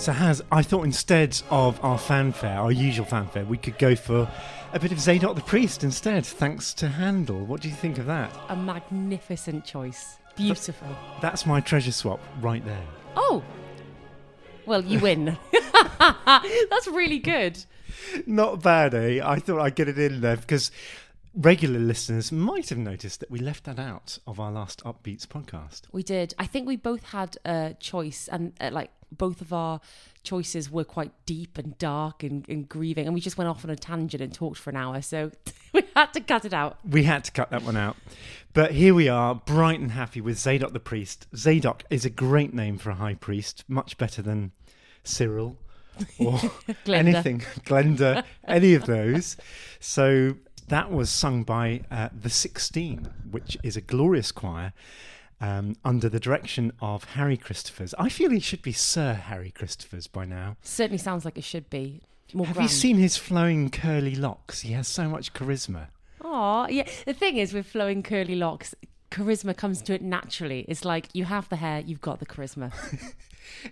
So, Haz, I thought instead of our fanfare, our usual fanfare, we could go for a bit of Zadok the Priest instead, thanks to Handel. What do you think of that? A magnificent choice. Beautiful. That's my treasure swap right there. Oh! Well, you win. That's really good. Not bad, eh? I thought I'd get it in there because regular listeners might have noticed that we left that out of our last Upbeats podcast. We did. I think we both had a choice, and uh, like both of our choices were quite deep and dark and, and grieving, and we just went off on a tangent and talked for an hour. So we had to cut it out. We had to cut that one out. But here we are, bright and happy with Zadok the priest. Zadok is a great name for a high priest, much better than Cyril or Glenda. anything, Glenda, any of those. So that was sung by uh, the 16, which is a glorious choir. Um, under the direction of Harry Christophers. I feel he should be Sir Harry Christophers by now. Certainly sounds like it should be. More Have grand. you seen his flowing curly locks? He has so much charisma. Aw, yeah. The thing is, with flowing curly locks, charisma comes to it naturally. It's like you have the hair, you've got the charisma.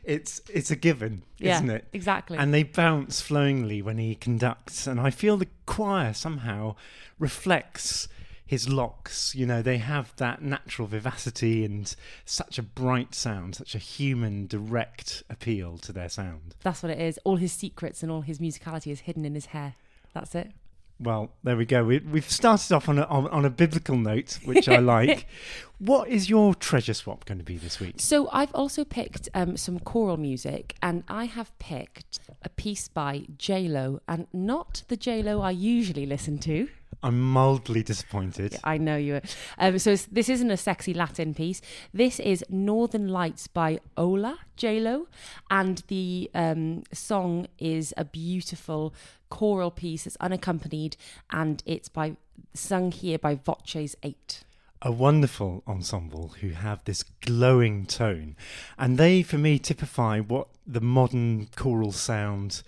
It's it's a given, Yeah, isn't it? exactly. And they bounce flowingly when he conducts, and I feel the choir somehow reflects his locks. You know, they have that natural vivacity and such a bright sound, such a human, direct appeal to their sound. That's what it is. All his secrets and all his musicality is hidden in his hair. That's it. Well, there we go. We, we've started off on a, on, on a biblical note, which I like. what is your treasure swap going to be this week? So I've also picked um, some choral music, and I have picked a piece by Gjeilo, and not the J Lo I usually listen to. I'm mildly disappointed. I know you. Are. Um, so this isn't a sexy Latin piece. This is Northern Lights by Ola Gjeilo, and the um, song is a beautiful choral piece. It's unaccompanied, and it's by sung here by Voces Eight. a wonderful ensemble who have this glowing tone. And they, for me, typify what the modern choral sound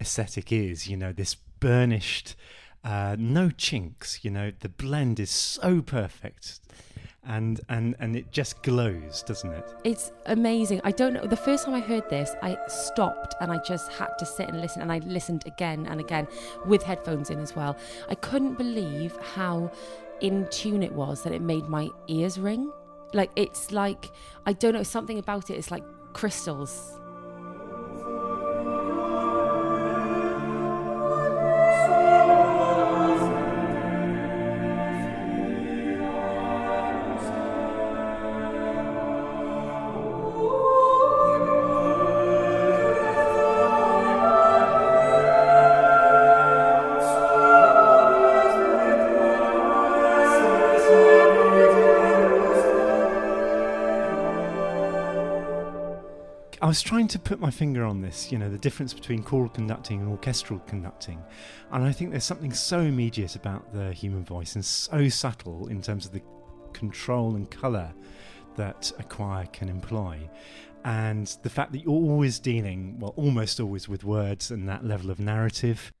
aesthetic is. You know, this burnished, uh, no chinks, you know, the blend is so perfect. And, and and it just glows, doesn't it? It's amazing. I don't know. The first time I heard this, I stopped and I just had to sit and listen. And I listened again and again with headphones in as well. I couldn't believe how in tune it was that it made my ears ring. Like, it's like, I don't know, something about it. It's like crystals. Was trying to put my finger on this, you know, the difference between choral conducting and orchestral conducting. And I think there's something so immediate about the human voice and so subtle in terms of the control and colour that a choir can employ. And the fact that you're always dealing, well, almost always with words and that level of narrative.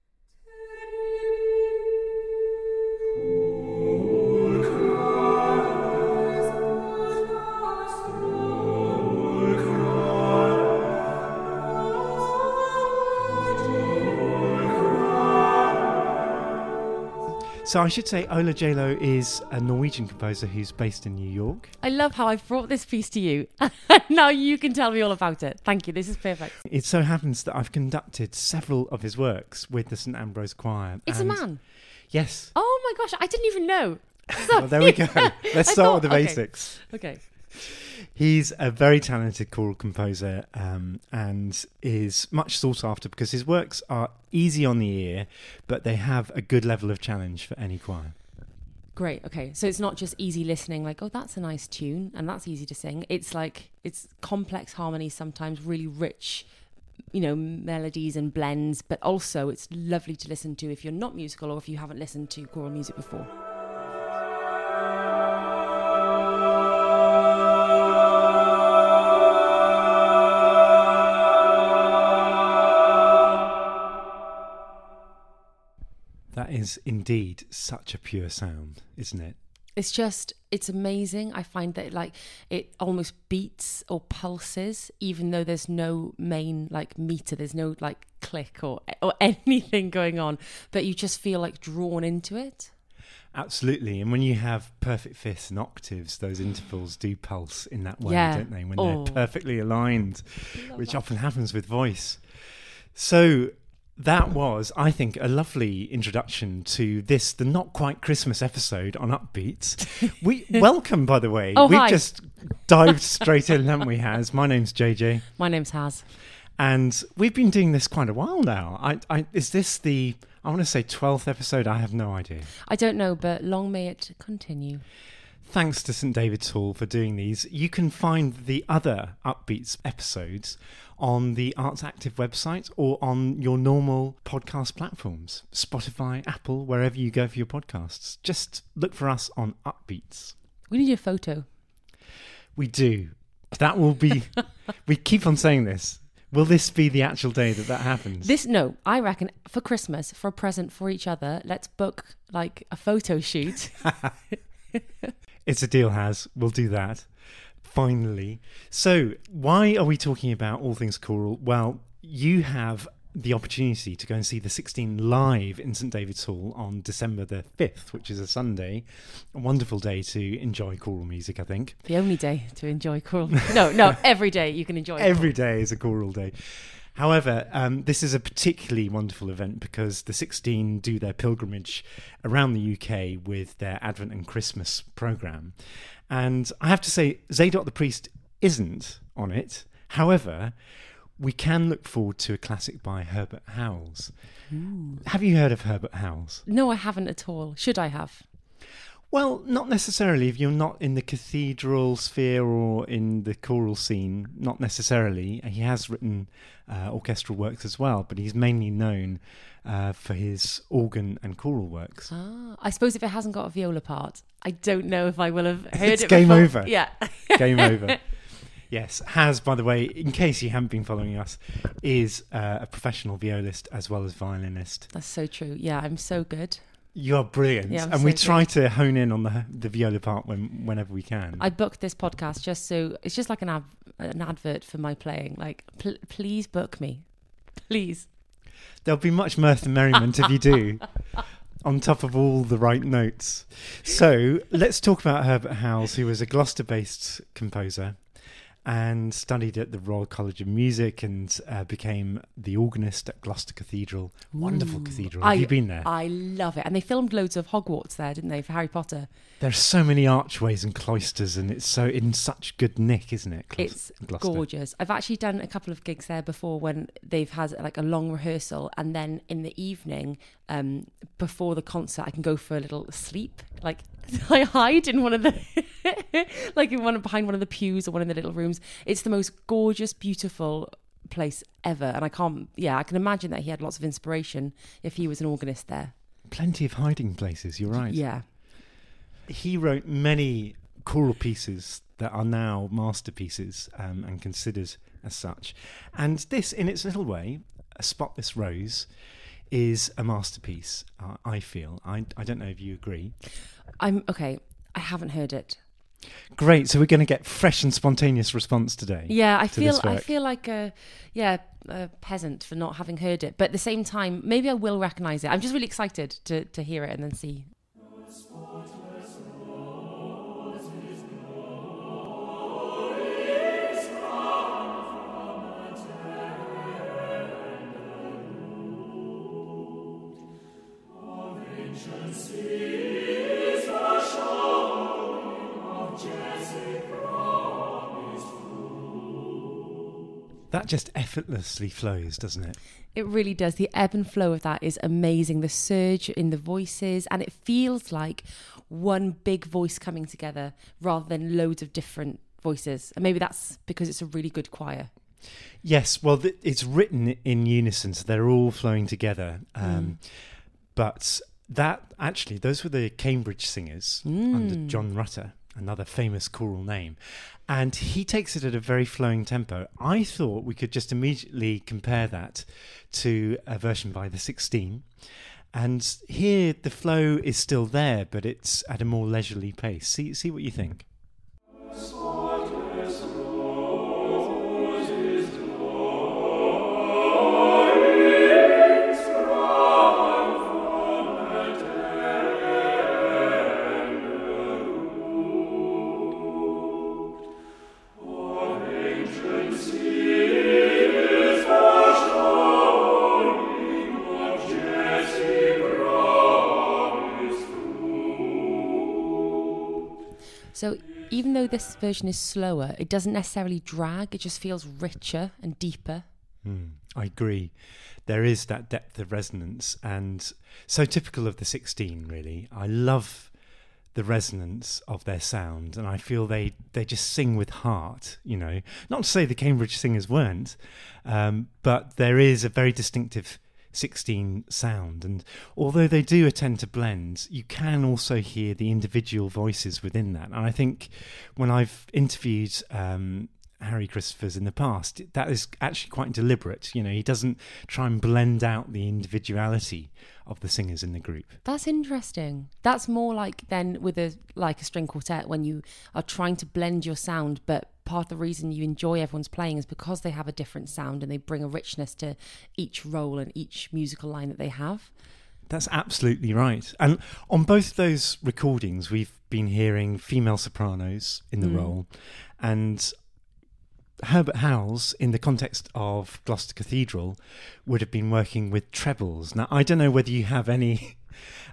So I should say Ola Gjeilo is a Norwegian composer who's based in New York. I love how I've brought this piece to you. now you can tell me all about it. Thank you. This is perfect. It so happens that I've conducted several of his works with the St Ambrose Choir. It's a man. Yes. Oh my gosh, I didn't even know. Well, there we go. Let's start thought- with the okay. basics. Okay. He's a very talented choral composer um, and is much sought after because his works are easy on the ear, but they have a good level of challenge for any choir. Great. Okay. So it's not just easy listening, like, oh, that's a nice tune and that's easy to sing. It's like, it's complex harmonies, sometimes really rich, you know, melodies and blends, but also it's lovely to listen to if you're not musical or if you haven't listened to choral music before. Is indeed such a pure sound, isn't it? It's just, it's amazing. I find that like it almost beats or pulses, even though there's no main like meter, there's no like click or or anything going on, but you just feel like drawn into it. Absolutely. And when you have perfect fifths and octaves, those intervals do pulse in that way, Yeah. don't they? When Oh. they're perfectly aligned, which often happens with voice. So that was, I think, a lovely introduction to this, the not quite Christmas episode on Upbeats. We welcome, by the way. Oh, We've hi. just dived straight in, haven't we, Haz? My name's JJ. My name's Haz. And we've been doing this quite a while now. I, I, is this the, I want to say 12th episode? I have no idea. I don't know, but long may it continue. Thanks to St David's Hall for doing these. You can find the other Upbeats episodes on the Arts Active website or on your normal podcast platforms Spotify, Apple, wherever you go for your podcasts. Just look for us on Upbeats. We need your photo. We do. That will be, we keep on saying this. Will this be the actual day that that happens? This no, I reckon for Christmas, for a present for each other, let's book like a photo shoot. It's a deal, Haz. We'll do that. Finally. So, why are we talking about all things choral? Well, you have the opportunity to go and see the 16 live in St David's Hall on December the 5th, which is a Sunday. A wonderful day to enjoy choral music, I think. the only day to enjoy choral. No, no, every day you can enjoy. Every day is a choral day. However, um, this is a particularly wonderful event because the 16 do their pilgrimage around the UK with their Advent and Christmas programme. And I have to say, Zadok the Priest isn't on it. However, we can look forward to a classic by Herbert Howells. Have you heard of Herbert Howells? No, I haven't at all. Should I have? Well, not necessarily if you're not in the cathedral sphere or in the choral scene, not necessarily. He Haz written uh, orchestral works as well, but he's mainly known uh, for his organ and choral works. Ah, I suppose if it hasn't got a viola part, I don't know if I will have heard It's it. game before. over. Yeah. Game over. Yes, has, by the way, in case you haven't been following us, is uh, a professional violist as well as violinist. That's so true. Yeah, I'm so good. You are brilliant, Yeah, and we so try to hone in on the the viola part when whenever we can. I booked this podcast just so it's just like an av- an advert for my playing. Like, pl- please book me, please. There'll be much mirth and merriment if you do, on top of all the right notes. So let's talk about Herbert Howells, who was a Gloucester based composer and studied at the Royal College of Music and uh, became the organist at Gloucester Cathedral. Wonderful Ooh. cathedral. I- Have you been there? I love it, and they filmed loads of Hogwarts there, didn't they, for Harry Potter? There's so many archways and cloisters, and it's so in such good nick, isn't it? It's Gloucester. gorgeous. I've actually done a couple of gigs there before when they've had like a long rehearsal, and then in the evening, um, before the concert, I can go for a little sleep. Like I hide in one of the, like in one behind one of the pews or one of the little rooms. It's the most gorgeous, beautiful place ever, and I can't. Yeah, I can imagine that he had lots of inspiration if he was an organist there. Plenty of hiding places. You're right. Yeah. he wrote many choral pieces that are now masterpieces um, and considered as such. And this, in its little way, A Spotless Rose, is a masterpiece, uh, I feel. I, I don't know if you agree. I'm okay. I haven't heard it. Great, so we're going to get fresh and spontaneous response today. Yeah, I to feel I feel like a yeah a peasant for not having heard it, but at the same time, maybe I will recognise it. I'm just really excited to to hear it and then see. That just effortlessly flows, doesn't it? It really does. The ebb and flow of that is amazing. The surge in the voices, and it feels like one big voice coming together rather than loads of different voices. And maybe that's because it's a really good choir. Yes, well, th- it's written in unison, so they're all flowing together. Um, But that actually, those were the Cambridge singers under Mm. John Rutter, another famous choral name. And he takes it at a very flowing tempo. I thought we could just immediately compare that to a version by the 16. And here the flow is still there, but it's at a more leisurely pace. See, see what you think. Even though this version is slower, it doesn't necessarily drag. It just feels richer and deeper. Mm, I agree. There is that depth of resonance, and so typical of the 16, really. I love the resonance of their sound, and I feel they, they just sing with heart, you know. Not to say the Cambridge singers weren't, um, but there is a very distinctive 16 sound. And although they do tend to blend, you can also hear the individual voices within that. And I think when I've interviewed um, Harry Christophers in the past, that is actually quite deliberate. You know, he doesn't try and blend out the individuality of the singers in the group. That's interesting. That's more like then with a like a string quartet when you are trying to blend your sound, but part of the reason you enjoy everyone's playing is because they have a different sound and they bring a richness to each role and each musical line that they have. That's absolutely right. And on both those recordings, we've been hearing female sopranos in the mm. role. And Herbert Howells, in the context of Gloucester Cathedral, would have been working with trebles. Now, I don't know whether you have any.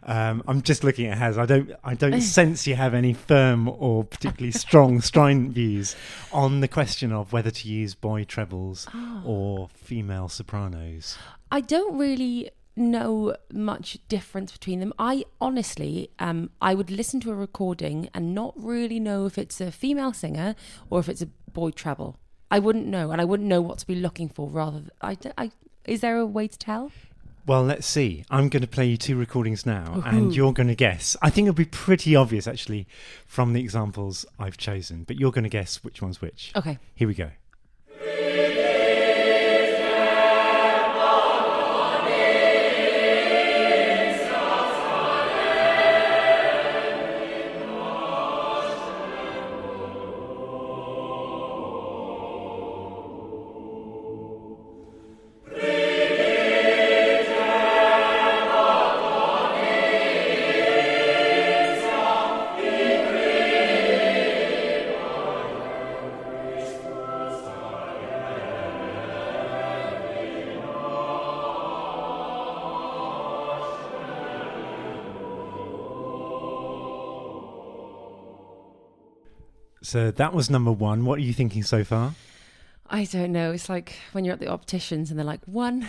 Um, I'm just looking at Haz. I don't. I don't sense you have any firm or particularly strong strident views on the question of whether to use boy trebles oh. or female sopranos. I don't really know much difference between them. I honestly, um, I would listen to a recording and not really know if it's a female singer or if it's a boy treble. I wouldn't know, and I wouldn't know what to be looking for. Rather, I, I is there a way to tell? Well, let's see. I'm going to play you two recordings now, Ooh. and you're going to guess. I think it'll be pretty obvious, actually, from the examples I've chosen, but you're going to guess which one's which. Okay. Here we go. So that was number one. What are you thinking so far? I don't know. It's like when you're at the opticians and they're like one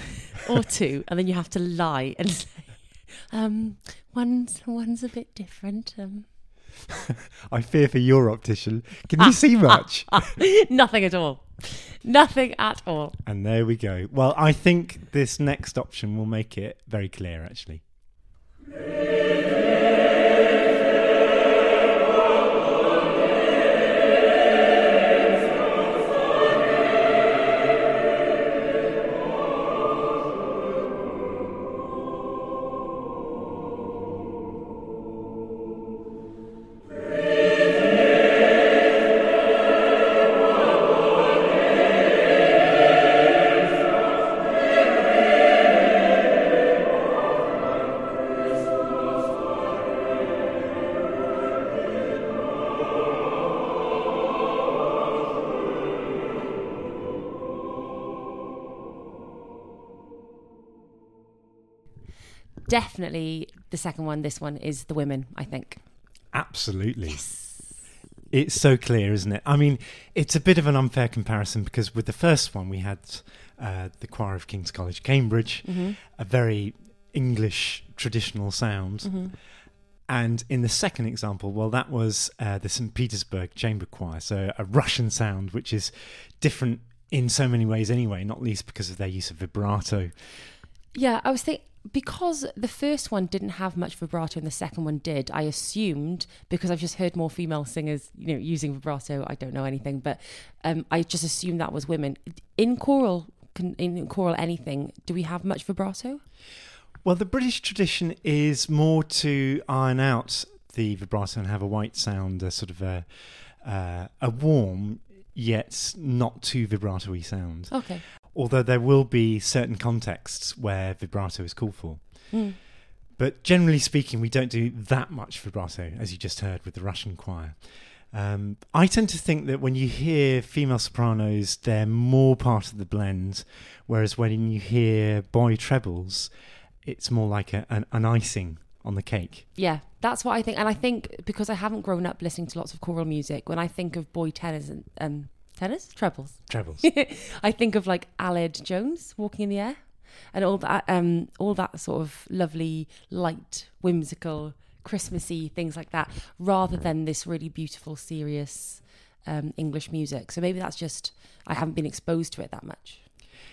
or two, and then you have to lie and say, um, one's one's a bit different. Um. I fear for your optician. Can you see much? Nothing at all. Nothing at all. And there we go. Well, I think this next option will make it very clear, actually. Definitely the second one. This one is the women. I think. Absolutely. Yes. It's so clear, isn't it? I mean, it's a bit of an unfair comparison because with the first one we had uh, the choir of King's College, Cambridge, mm-hmm. a very English traditional sound. Mm-hmm. And in the second example, well, that was uh, the St. Petersburg Chamber Choir, so a Russian sound, which is different in so many ways anyway, not least because of their use of vibrato. Yeah, I was thinking because the first one didn't have much vibrato and the second one did, I assumed because I've just heard more female singers, you know, using vibrato. I don't know anything, but um, I just assumed that was women in choral. In choral, anything? Do we have much vibrato? Well, the British tradition is more to iron out the vibrato and have a white sound, a sort of a uh, a warm yet not too vibrato-y sound. Okay. Although there will be certain contexts where vibrato is called for. Mm. But generally speaking, we don't do that much vibrato, as you just heard with the Russian choir. Um, I tend to think that when you hear female sopranos, they're more part of the blend, whereas when you hear boy trebles, it's more like a, an, an icing on the cake. Yeah, that's what I think. And I think because I haven't grown up listening to lots of choral music, when I think of boy tenors and um, tenors, trebles, Trebles. I think of like Aled Jones walking in the air, and all that, um, all that sort of lovely, light, whimsical, Christmassy things like that, rather than this really beautiful, serious um, English music. So maybe that's just I haven't been exposed to it that much.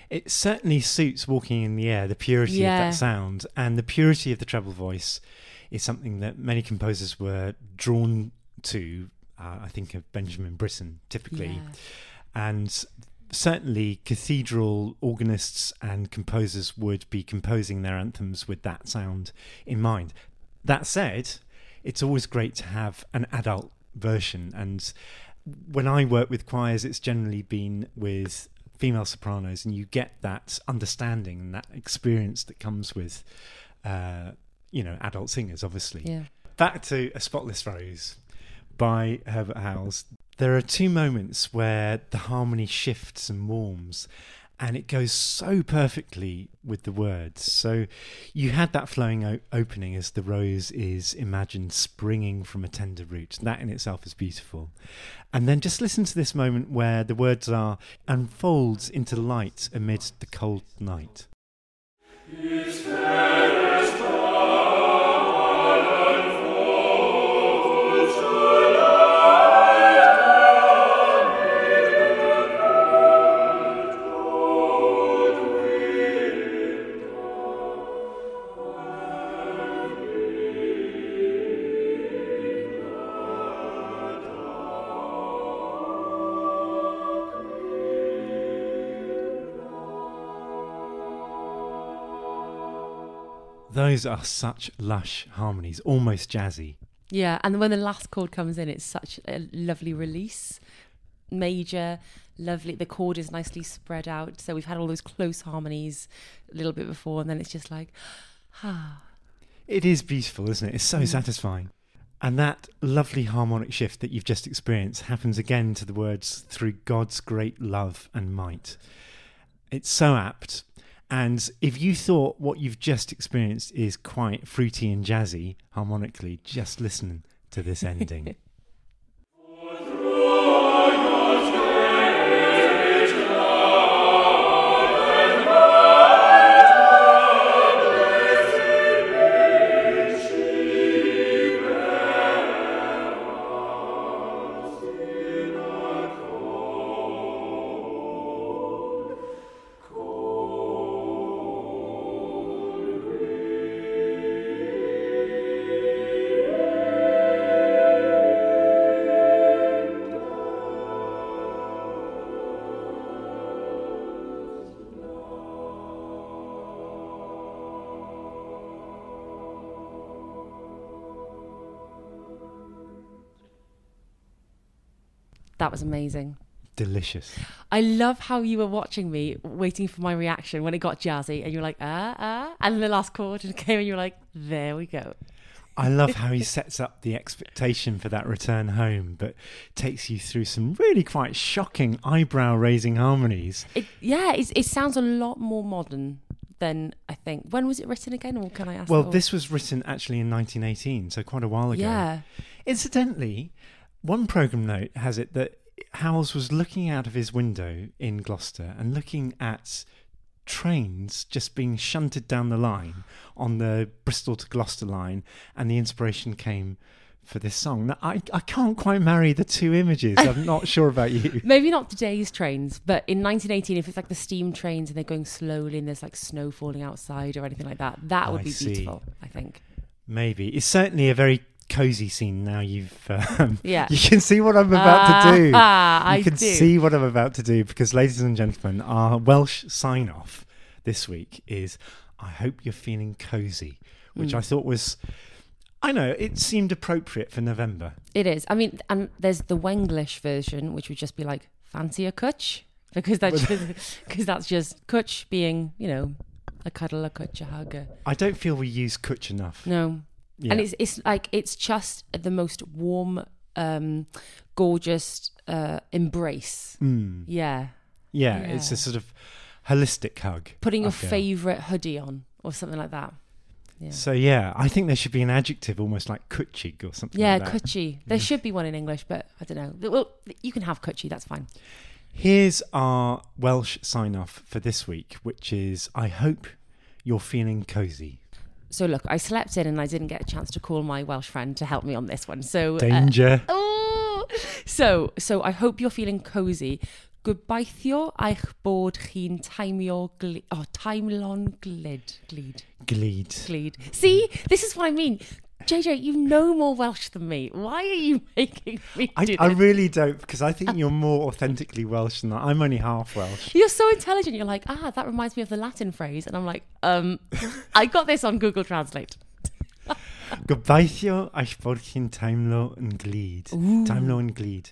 it certainly suits walking in the air, the purity of that sound and the purity of the treble voice is something that many composers were drawn to. Uh, I think of Benjamin Britten typically, Yeah. and certainly cathedral organists and composers would be composing their anthems with that sound in mind. That said, it's always great to have an adult version, and when I work with choirs, it's generally been with female sopranos, and you get that understanding and that experience that comes with, uh, you know, adult singers, obviously Yeah. back to A Spotless Rose by Herbert Howells. There are two moments where the harmony shifts and warms, and it goes so perfectly with the words. So you had that flowing o- opening as the rose is imagined springing from a tender root. That in itself is beautiful. And then just listen to this moment where the words are unfolds into light amid the cold night. Those are such lush harmonies, almost jazzy. Yeah, and when the last chord comes in, it's such a lovely release. Major, lovely. The chord is nicely spread out. So we've had all those close harmonies a little bit before, and then it's just like, ah. It is beautiful, isn't it? It's so Mm. satisfying. And that lovely harmonic shift that you've just experienced happens again to the words through God's great love and might. It's so apt. And if you thought what you've just experienced is quite fruity and jazzy harmonically, just listen to this ending. That was amazing. Delicious. I love how you were watching me, waiting for my reaction when it got jazzy, and you're like, ah, ah. And then the last chord came, and you're like, there we go. I love how he sets up the expectation for that return home, but takes you through some really quite shocking eyebrow raising harmonies. It, yeah, it sounds a lot more modern than I think. When was it written again, or can I ask? Well, this was written actually in 1918, so quite a while ago. Yeah. Incidentally, one programme note has it that Howells was looking out of his window in Gloucester and looking at trains just being shunted down the line on the Bristol to Gloucester line, and the inspiration came for this song. Now, I, I can't quite marry the two images. I'm not sure about you. Maybe not today's trains, but in 1918, if it's like the steam trains and they're going slowly and there's like snow falling outside or anything like that, that oh, would I be see. beautiful, I think. Maybe. It's certainly a very cozy scene now you've um, Yeah. you can see what i'm about to do Ah, I you can do. see what i'm about to do because ladies and gentlemen our welsh sign off this week is I hope you're feeling cozy, which Mm. I thought was, I know, it seemed appropriate for November. It is. I mean, and there's the Wenglish version, which would just be like fancy a cwtch, because that's just, because that's just cwtch being, you know, a cuddle, a cwtch, a hug. I don't feel we use cwtch enough. no, Yeah. and it's it's like it's just the most warm, um, gorgeous uh, embrace. Mm. Yeah, yeah, it's a sort of holistic hug. putting your favorite hoodie on or something like that. Yeah. So yeah, I think there should be an adjective almost like cwtchig or something Yeah, like that. There should be one in English, but I don't know. Well, you can have cwtchy. That's fine. Here's our Welsh sign off for this week, which is I hope you're feeling cozy. So look, I slept in and I didn't get a chance to call my Welsh friend to help me on this one. So uh, Danger. oh, so so I hope you're feeling cozy. Gobeithio eich bod chi'n taimio gli- oh, taimlo'n glid, glid, Gleed. glid. See, this is what I mean. JJ, you know more Welsh than me. Why are you making me I, do I this? really don't because I think you're more authentically Welsh than that. I'm only half Welsh. You're so intelligent. You're like, ah, that reminds me of the Latin phrase, and I'm like, um, I got this on Google Translate. Gobeithio eich bod chi'n teimlo yn glid. Teimlo yn glid.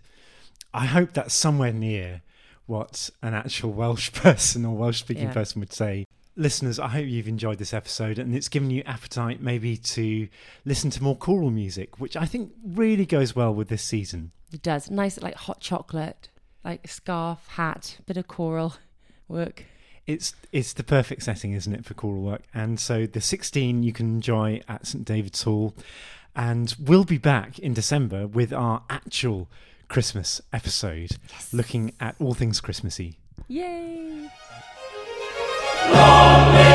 I hope that's somewhere near what an actual Welsh person or Welsh speaking Yeah. person would say. Listeners, I hope you've enjoyed this episode and it's given you appetite maybe to listen to more choral music, which I think really goes well with this season. It does. Nice, like hot chocolate, like scarf, hat, bit of choral work. It's it's the perfect setting, isn't it, for choral work? And so the 16 you can enjoy at St David's Hall, and we'll be back in December with our actual Christmas episode, looking at all things Christmassy. Yay! Glória.